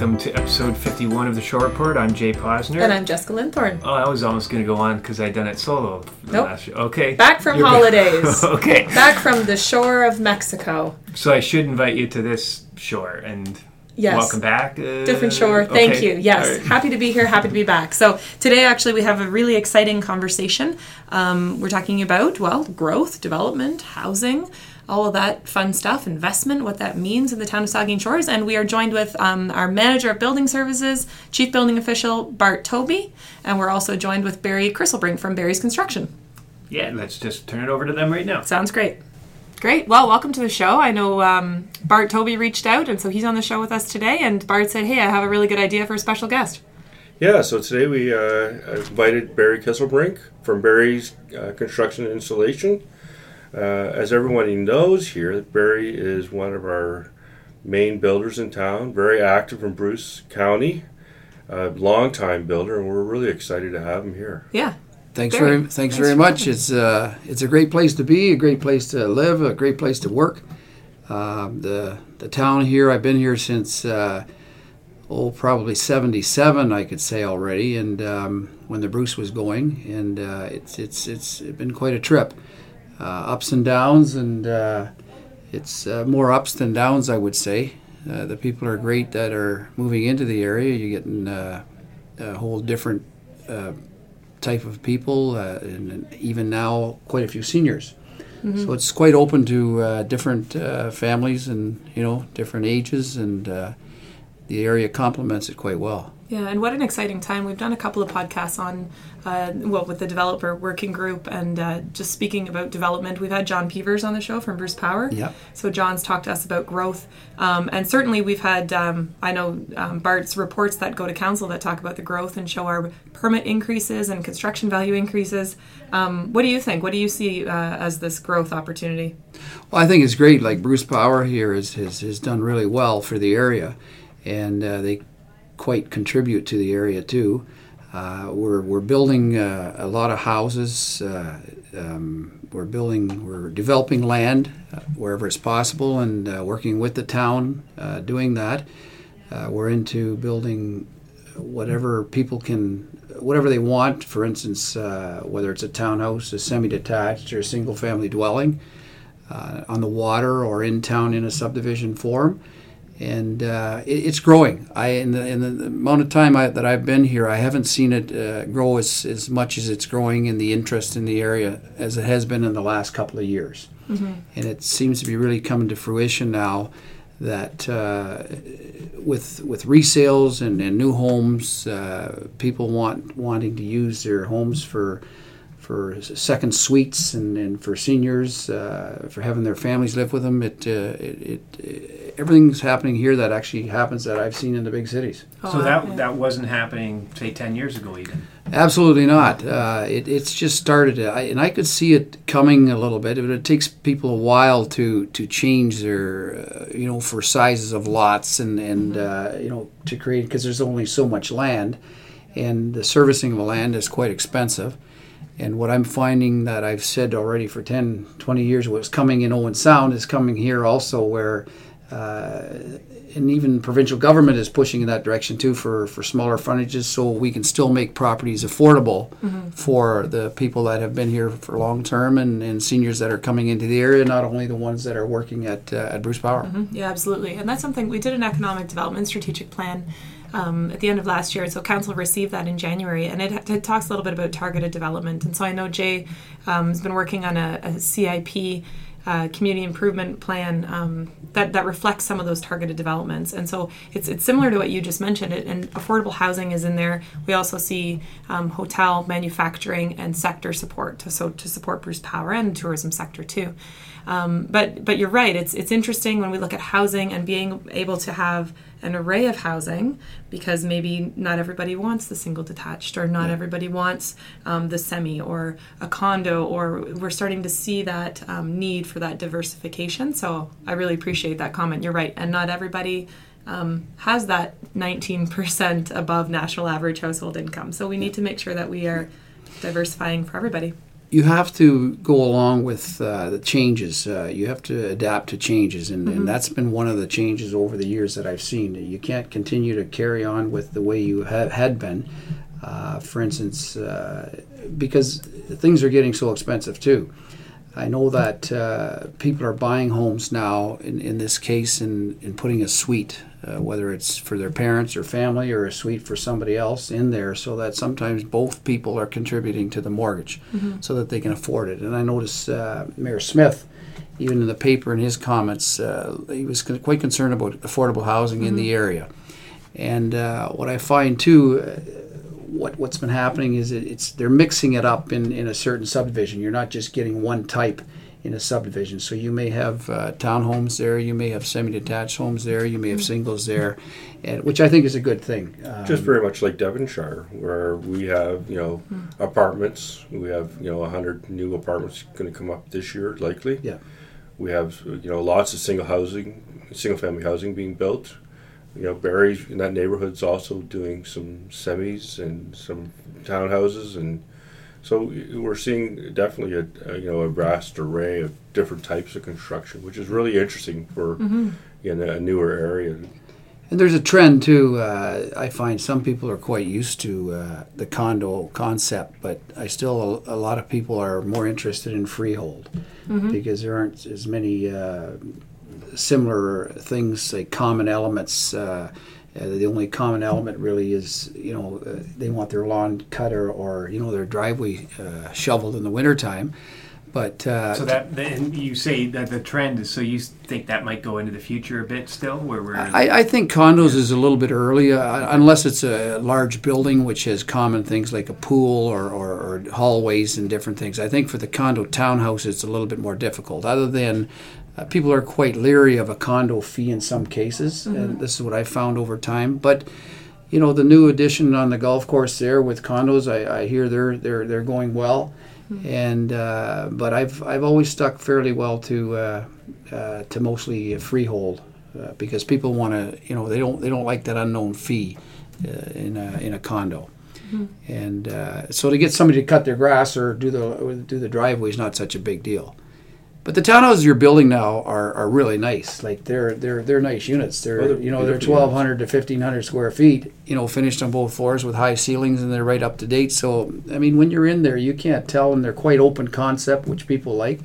welcome to episode 51 of the Shore Report. I'm Jay Posner. And I'm Jessica Linthorne. Oh, I was almost going to go on because I'd done it solo nope. last year. Okay. Back from You're holidays. okay. Back from the shore of Mexico. So I should invite you to this shore and Yes. Welcome back. Uh, Different shore. Thank okay. you. Yes. Right. Happy to be here. Happy to be back. So, today, actually, we have a really exciting conversation. Um, we're talking about, well, growth, development, housing, all of that fun stuff, investment, what that means in the town of Saugeen Shores. And we are joined with um, our manager of building services, chief building official Bart Toby, and we're also joined with Barry Kruisselbrink from Barry's Construction. Yeah, let's just turn it over to them right now. Sounds great. Great. Well, welcome to the show. I know um, Bart Toby reached out, and so he's on the show with us today. And Bart said, "Hey, I have a really good idea for a special guest." Yeah. So today we uh, invited Barry Kruisselbrink from Barry's uh, Construction and Installation. Uh, as everybody knows here, Barry is one of our main builders in town, very active in Bruce County, a long-time builder, and we're really excited to have him here. Yeah. Thanks very, very thanks, very much. It's uh, it's a great place to be, a great place to live, a great place to work. Uh, the the town here, I've been here since uh, oh probably '77, I could say already, and um, when the Bruce was going, and uh, it's it's it's been quite a trip. Uh, ups and downs, and uh, it's uh, more ups than downs, I would say. the people are great that are moving into the area. You're getting a whole different type of people, and even now quite a few seniors. Mm-hmm. So it's quite open to uh, different uh, families and you know different ages, and uh, the area complements it quite well. Yeah, and what an exciting time. We've done a couple of podcasts on, uh, well, with the developer working group and uh, just speaking about development. We've had John Peevers on the show from Bruce Power. Yeah. So John's talked to us about growth. Um, and certainly we've had, um, I know um, Bart's reports that go to council that talk about the growth and show our permit increases and construction value increases. Um, what do you think? What do you see uh, as this growth opportunity? Well, I think it's great. Like Bruce Power here has, has, has done really well for the area. And uh, they quite contribute to the area too. Uh, we're, we're building uh, a lot of houses. Uh, um, we're building, we're developing land uh, wherever it's possible and uh, working with the town doing that. we're into building whatever people can, whatever they want. For instance, whether it's a townhouse, a semi-detached, or a single-family dwelling on the water or in town in a subdivision form and uh, it, it's growing. I in the, in the amount of time I, that I've been here, I haven't seen it uh, grow as, as much as it's growing in the interest in the area as it has been in the last couple of years. Mm-hmm. And it seems to be really coming to fruition now that uh, with with resales and, and new homes, uh, people want wanting to use their homes for for second suites and, and for seniors, uh, for having their families live with them. It, uh, it, it, everything's happening here that actually happens that I've seen in the big cities. Oh, so that that wasn't happening say ten years ago even. Absolutely not. Uh, it, it's just started, I, and I could see it coming a little bit, but it takes people a while to to change their, uh, you know, for sizes of lots and and mm-hmm. Uh, you know to create because there's only so much land, and the servicing of the land is quite expensive. And what I'm finding that I've said already for 10, 20 years, what's coming in Owen Sound is coming here also, where uh, and even provincial government is pushing in that direction too for, for smaller frontages so we can still make properties affordable mm-hmm. for the people that have been here for long term and, and seniors that are coming into the area, not only the ones that are working at, uh, at Bruce Power. Mm-hmm. Yeah, absolutely. And that's something we did an economic development strategic plan um, at the end of last year. So council received that in January, and it, it, talks a little bit about targeted development. And so I know Jay um, has been working on a, a CIP. Uh, community improvement plan um, that, that reflects some of those targeted developments. And so it's, it's similar to what you just mentioned, it, and affordable housing is in there. We also see um, hotel, manufacturing, and sector support to, so to support Bruce Power and tourism sector too. Um, but but you're right. It's it's interesting when we look at housing and being able to have an array of housing because maybe not everybody wants the single detached or not yeah. everybody wants um, the semi or a condo or we're starting to see that um, need for that diversification. So I really appreciate that comment. You're right, and not everybody. Um, has that 19% above national average household income. So we need to make sure that we are diversifying for everybody. You have to go along with uh, the changes. Uh, you have to adapt to changes, and, and that's been one of the changes over the years that I've seen. You can't continue to carry on with the way you ha- had been. Uh, for instance, uh, because things are getting so expensive too. I know that uh, people are buying homes now, in, in this case, and, and putting a suite, uh, whether it's for their parents or family or a suite for somebody else in there, so that sometimes both people are contributing to the mortgage so that they can afford it. And I notice uh, Mayor Smith, even in the paper in his comments, uh, he was quite concerned about affordable housing in the area. And uh, what I find too, uh, what what's been happening is it, it's they're mixing it up in, in a certain subdivision. You're not just getting one type in a subdivision. So you may have uh, townhomes there, you may have semi-detached homes there, you may have singles there, and which I think is a good thing. Um, Just very much like Devonshire, where we have you know apartments. We have you know hundred new apartments going to come up this year, likely. Yeah. We have you know lots of single housing, single family housing being built. You know, Barry in that neighborhood's also doing some semis and some townhouses, and so we're seeing definitely a, a you know a vast array of different types of construction, which is really interesting for in a newer area. And there's a trend too. Uh, I find some people are quite used to uh, the condo concept, but I still a, a lot of people are more interested in freehold because there aren't as many uh, similar things like common elements. Uh, the only common element really is you know uh, they want their lawn cut or, or you know their driveway uh, shoveled in the wintertime. But uh, So that then you say that the trend is so you think that might go into the future a bit still, where we're I, I think condos is a little bit early, uh, unless it's a large building which has common things like a pool or, or, or hallways and different things. I think for the condo townhouse, it's a little bit more difficult. Other than uh, people are quite leery of a condo fee in some cases, and this is what I found over time. But you know, the new addition on the golf course there with condos, I, I hear they're they're they're going well. And uh, but I've I've always stuck fairly well to uh, uh, to mostly freehold uh, because people want to you know they don't they don't like that unknown fee uh, in a in a condo. And uh, so to get somebody to cut their grass or do the or do the driveway is not such a big deal. But the townhouses you're building now are, are really nice. Like they're they're they're nice units. They're you know they're beautiful twelve hundred to fifteen hundred square feet. You know, finished on both floors with high ceilings, and they're right up to date. So I mean, when you're in there, you can't tell, and they're quite open concept, which people like,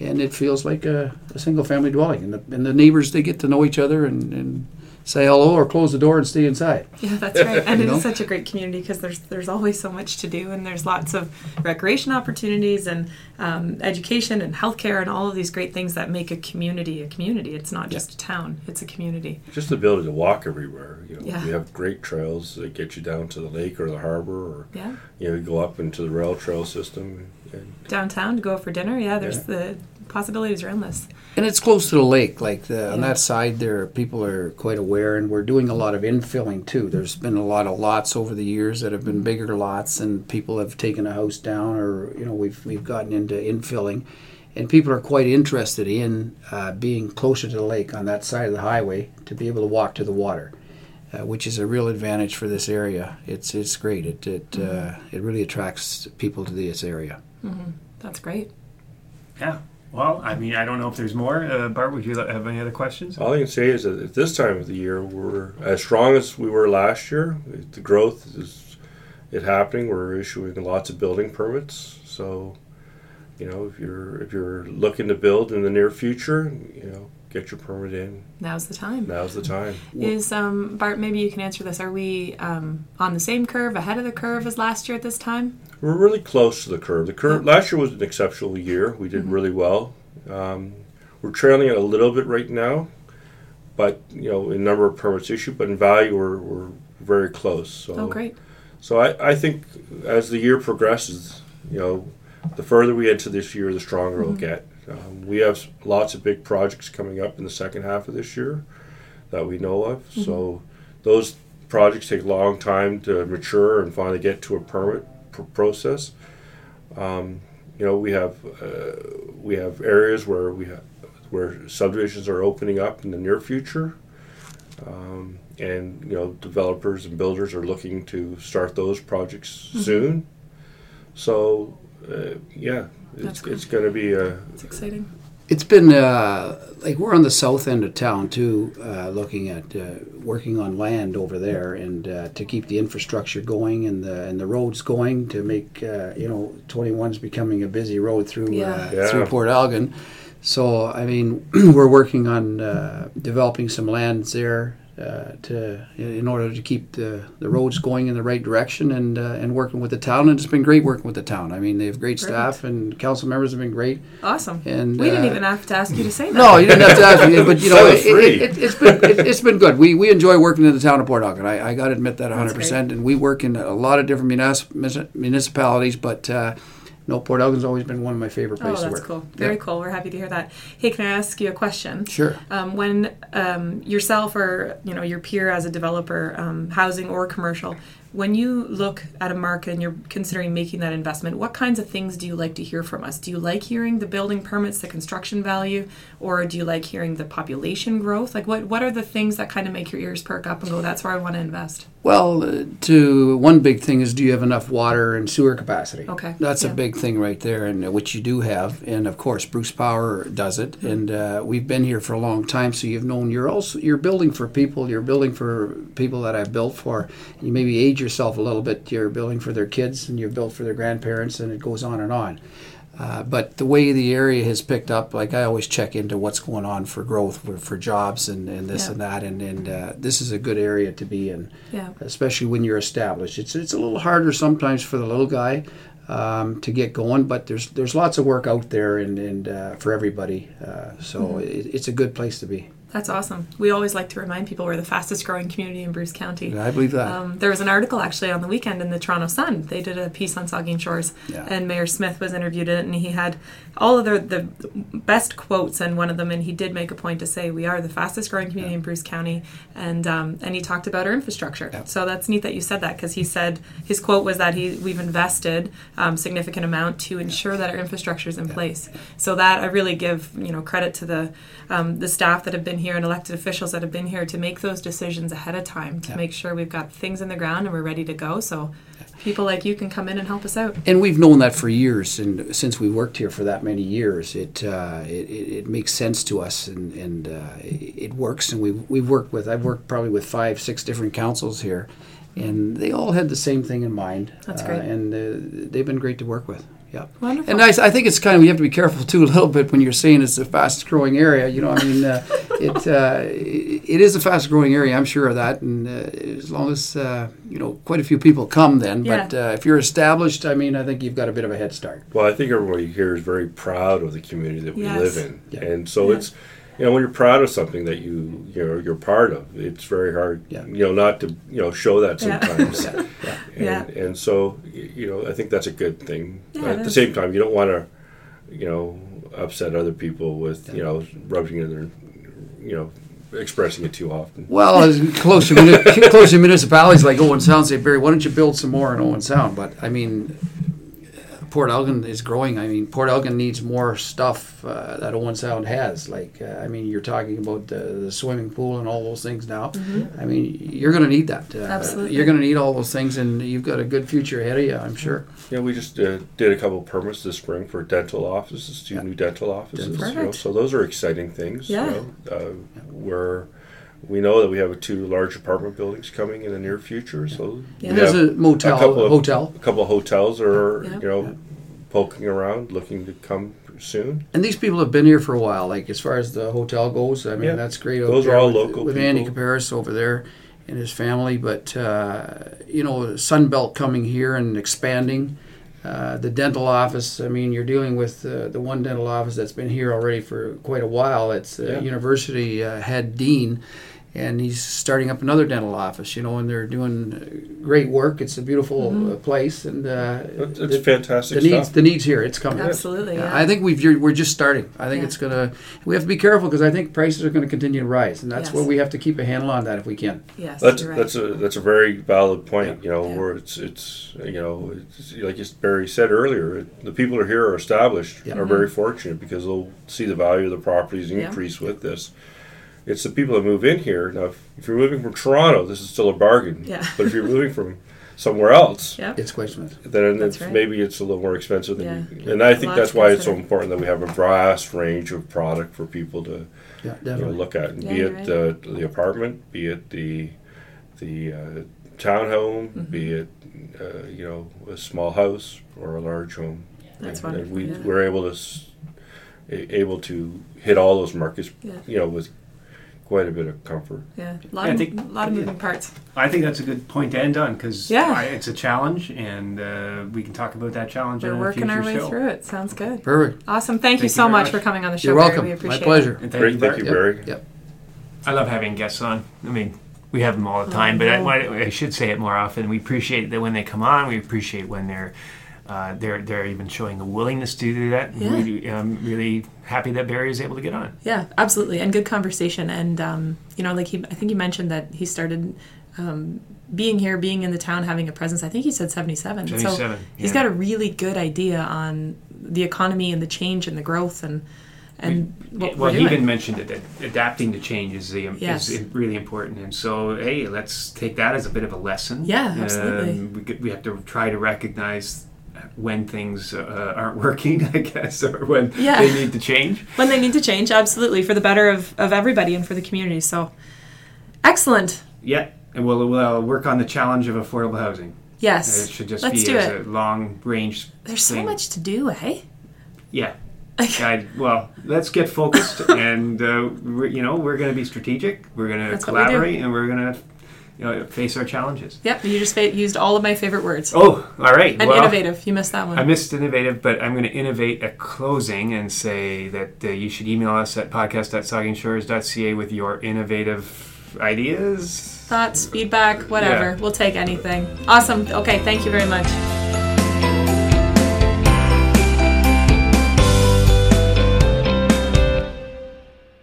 and it feels like a, a single family dwelling. And the, and the neighbors they get to know each other and, and say hello or close the door and stay inside. Yeah, that's right. And You it know? is such a great community because there's there's always so much to do, and there's lots of recreation opportunities and um, education and healthcare and all of these great things that make a community a community. It's not just a town; it's a community. just the ability to walk everywhere. You know, Yeah. we have great trails that get you down to the lake or the harbor, or Yeah, you know, you go up into the rail trail system. And downtown to go out for dinner. Yeah, there's the possibilities are endless. And it's close to the lake. Like the, on that side, there people are quite aware, and we're doing a lot of infilling too. There's been a lot of lots over the years that have been bigger lots, and people have taken a house down, or you know, we've we've gotten into infilling, and people are quite interested in uh, being closer to the lake on that side of the highway to be able to walk to the water. Uh, which is a real advantage for this area. It's it's great. It it uh, it really attracts people to this area. That's great. yeah. Well, I mean, I don't know if there's more. Uh, Bart, would you have any other questions? all I can say is that at this time of the year, we're as strong as we were last year. The growth is it happening. We're issuing lots of building permits. So, you know, if you're if you're looking to build in the near future, you know, get your permit in. Now's the time. Now's the time. Is um, Bart? Maybe you can answer this. Are we um, on the same curve, ahead of the curve as last year at this time? We're really close to the curve. The curve last year was an exceptional year. We did really well. Um, we're trailing it a little bit right now, but you know, in number of permits issued, but in value, we're, we're very close. So, Oh, great. so I, I think as the year progresses, you know, the further we into this year, the stronger we'll get. Um, we have lots of big projects coming up in the second half of this year that we know of. So those projects take a long time to mature and finally get to a permit pr- process. Um, you know, we have uh, we have areas where we have where subdivisions are opening up in the near future, um, and you know, developers and builders are looking to start those projects soon. So uh, yeah, it's, cool. it's going to be a It's exciting. It's been uh, like we're on the south end of town too, uh, looking at uh, working on land over there, and uh, to keep the infrastructure going and the and the roads going to make uh, you know 21's becoming a busy road through Yeah. uh, Yeah. through Port Elgin. So I mean, we're working on uh, developing some lands there uh, to in order to keep the, the roads going in the right direction and uh, and working with the town. And it's been great working with the town. I mean, they have great staff and council members have been great. Awesome. And we didn't uh, even have to ask you to say that. no, you didn't have to ask me, but you know, That it, it, it, it's been it, it's been good. We we enjoy working in the town of Port Elgin. I, I got to admit that 100. percent And we work in a lot of different munis- municipalities, but uh, no, Port Elgin's always been one of my favorite Oh, places that's to work. Oh, that's cool. Very Yeah. cool. We're happy to hear that. Hey, can I ask you a question? Sure. Um, when um, yourself or you know your peer as a developer, um, housing or commercial, when you look at a market and you're considering making that investment, what kinds of things do you like to hear from us? Do you like hearing the building permits, the construction value, or do you like hearing the population growth? Like, what what are the things that kind of make your ears perk up and go, "That's where I want to invest"? Well, uh, to one big thing is, do you have enough water and sewer capacity? Okay, that's yeah. a big thing right there, and uh, which you do have, and of course Bruce Power does it, Mm-hmm. and uh, we've been here for a long time, so you've known you're also you're building for people, you're building for people that I've built for. You maybe yourself a little bit. You're building for their kids, and you've built for their grandparents, and it goes on and on. Uh, but the way the area has picked up, like I always check into what's going on for growth, for, for jobs, and, and this Yeah. and that, and and uh, this is a good area to be in Yeah. especially when you're established. It's it's a little harder sometimes for the little guy um, to get going, but there's there's lots of work out there and and uh, for everybody. Uh, so Mm-hmm. it, it's a good place to be. That's awesome. We always like to remind people we're the fastest growing community in Bruce County. I believe that. Um, there was an article actually on the weekend in the Toronto Sun. They did a piece on Saugeen Shores, Yeah. and Mayor Smith was interviewed in it, and he had all of the, the best quotes, and one of them, and he did make a point to say we are the fastest growing community in Bruce County, and um, and he talked about our infrastructure. Yeah. So that's neat that you said that because he said his quote was that he we've invested um, significant amount to ensure that our infrastructure is in place. So that I really give you know credit to the um, the staff that have been here and elected officials that have been here to make those decisions ahead of time to Yeah. make sure we've got things in the ground and we're ready to go. So people like you can come in and help us out. and we've known that for years, and since we worked here for that many years, it uh, it, it, makes sense to us, and and uh, it, it works. And we've we've worked with I've worked probably with five six different councils here, and they all had the same thing in mind. That's uh, great. and uh, they've been great to work with. Yeah. Wonderful. And I, I think it's kind of you have to be careful too a little bit when you're saying it's the fastest growing area. You know, I mean, uh, it uh, it is a fast growing area. I'm sure of that. And uh, as long as uh, you know quite a few people come, then. But Yeah. uh, if you're established, I mean, I think you've got a bit of a head start. Well, I think everybody here is very proud of the community that we Yes. live in, Yeah. and so Yeah. it's you know when you're proud of something that you you know you're part of, it's very hard Yeah. you know not to you know show that sometimes. Yeah. Yeah. And, Yeah. and so you know I think that's a good thing. Yeah, But at the same time, you don't want to you know upset other people with you know rubbing in their you know expressing it too often. Well, as closer muni- closer municipalities like Owen Sound say, Barry, why don't you build some more in Owen Sound? But I mean, Port Elgin is growing. I mean, Port Elgin needs more stuff uh, that Owen Sound has. Like, uh, I mean, you're talking about the, the swimming pool and all those things now. I mean, you're going to need that. Uh, Mm-hmm. Absolutely. You're going to need all those things, and you've got a good future ahead of you, I'm sure. Yeah, we just uh, did a couple permits this spring for dental offices, two Yeah. new dental offices. You know, Perfect. so those are exciting things. Yeah. You know, uh, where we know that we have two large apartment buildings coming in the near future. So Yeah. There's a motel, couple of- hotel, a couple of hotels are Yeah. you know poking around, looking to come soon. and these people have been here for a while. Like as far as the hotel goes, I mean, Yeah. that's great. out Those are all with, local with Andy people. Caparis over there and his family. But uh, you know, Sunbelt coming here and expanding. Uh, the dental office. I mean, you're dealing with uh, the one dental office that's been here already for quite a while. It's uh, Yeah. university uh, head dean, and he's starting up another dental office. You know, and they're doing uh, great work. It's a beautiful uh, place, and uh, It's, it's the, fantastic the needs stuff. the needs here. It's coming. Absolutely. Yeah, Yeah. I think we've we're just starting. I think Yeah. it's gonna. We have to be careful because I think prices are going to continue to rise, and that's Yes. where we have to keep a handle on that if we can. yes. That's you're right. that's a that's a very valid point. Yeah. You know, Yeah. where it's it's you know it's, like you- Barry said earlier, it, the people who are here are established Yeah. are very fortunate because they'll see the value of the properties Yeah. increase with this. It's the people that move in here. Now, if, if you're moving from Toronto, this is still a bargain. Yeah. But if you're moving from somewhere else, Yep. It's quite then it's, right. maybe it's a little more expensive. Than Yeah. you, and I think that's why it's so important that we have a vast range of product for people to Yeah, you know, look at, and Yeah, be it right. the the apartment, be it the the uh, townhome, Mm-hmm. be it uh, you know a small house or a large home. That's and, and we yeah. we're able to able to hit all those markets, Yeah. you know, with quite a bit of comfort. Yeah, a lot, Yeah, I of, think- lot of moving parts. I think that's a good point to end on because Yeah. it's a challenge, and uh, we can talk about that challenge We're in working future our way show. through it. Sounds good. Perfect. Awesome. Thank, you Thank you so very much, much. for coming on the show. You're Barry. welcome. We My appreciate pleasure. And thank Great, you, thank Bart. you, Barry. Yep. I love having guests on. I mean, we have them all the Oh, time, but no. I, I should say it more often. We appreciate that when they come on. We appreciate when they're uh, they're they're even showing a willingness to do that. Yeah. Really, I'm really happy that Barry is able to get on. Yeah, absolutely, and good conversation. And um, you know, like he, I think he mentioned that he started um, being here, being in the town, having a presence. I think he said seventy-seven. So 77, he's yeah. got a really good idea on the economy and the change and the growth and and what well, he even mentioned it that adapting to change is, the, Yes. is really important. And so, hey, let's take that as a bit of a lesson. Yeah, absolutely. Um, we, we have to try to recognize when things uh, aren't working, I guess, or when Yeah. they need to change. when they need to change, absolutely, for the better of, of everybody and for the community. So, excellent. Yeah, and we'll, we'll work on the challenge of affordable housing. Yes, It should just let's be as a long range. There's so much to do, eh? Yeah. I, well, let's get focused, and uh, we're, you know we're going to be strategic. We're going to what we collaborate, and we're going to you know, face our challenges. Yep, you just fa- used all of my favorite words. Oh, all right. and well, innovative. You missed that one. I missed innovative, but I'm going to innovate a closing and say that uh, you should email us at podcast.saugeenshores.ca with your innovative ideas. Thoughts, feedback, whatever. Yeah. We'll take anything. Awesome. Okay, thank you very much.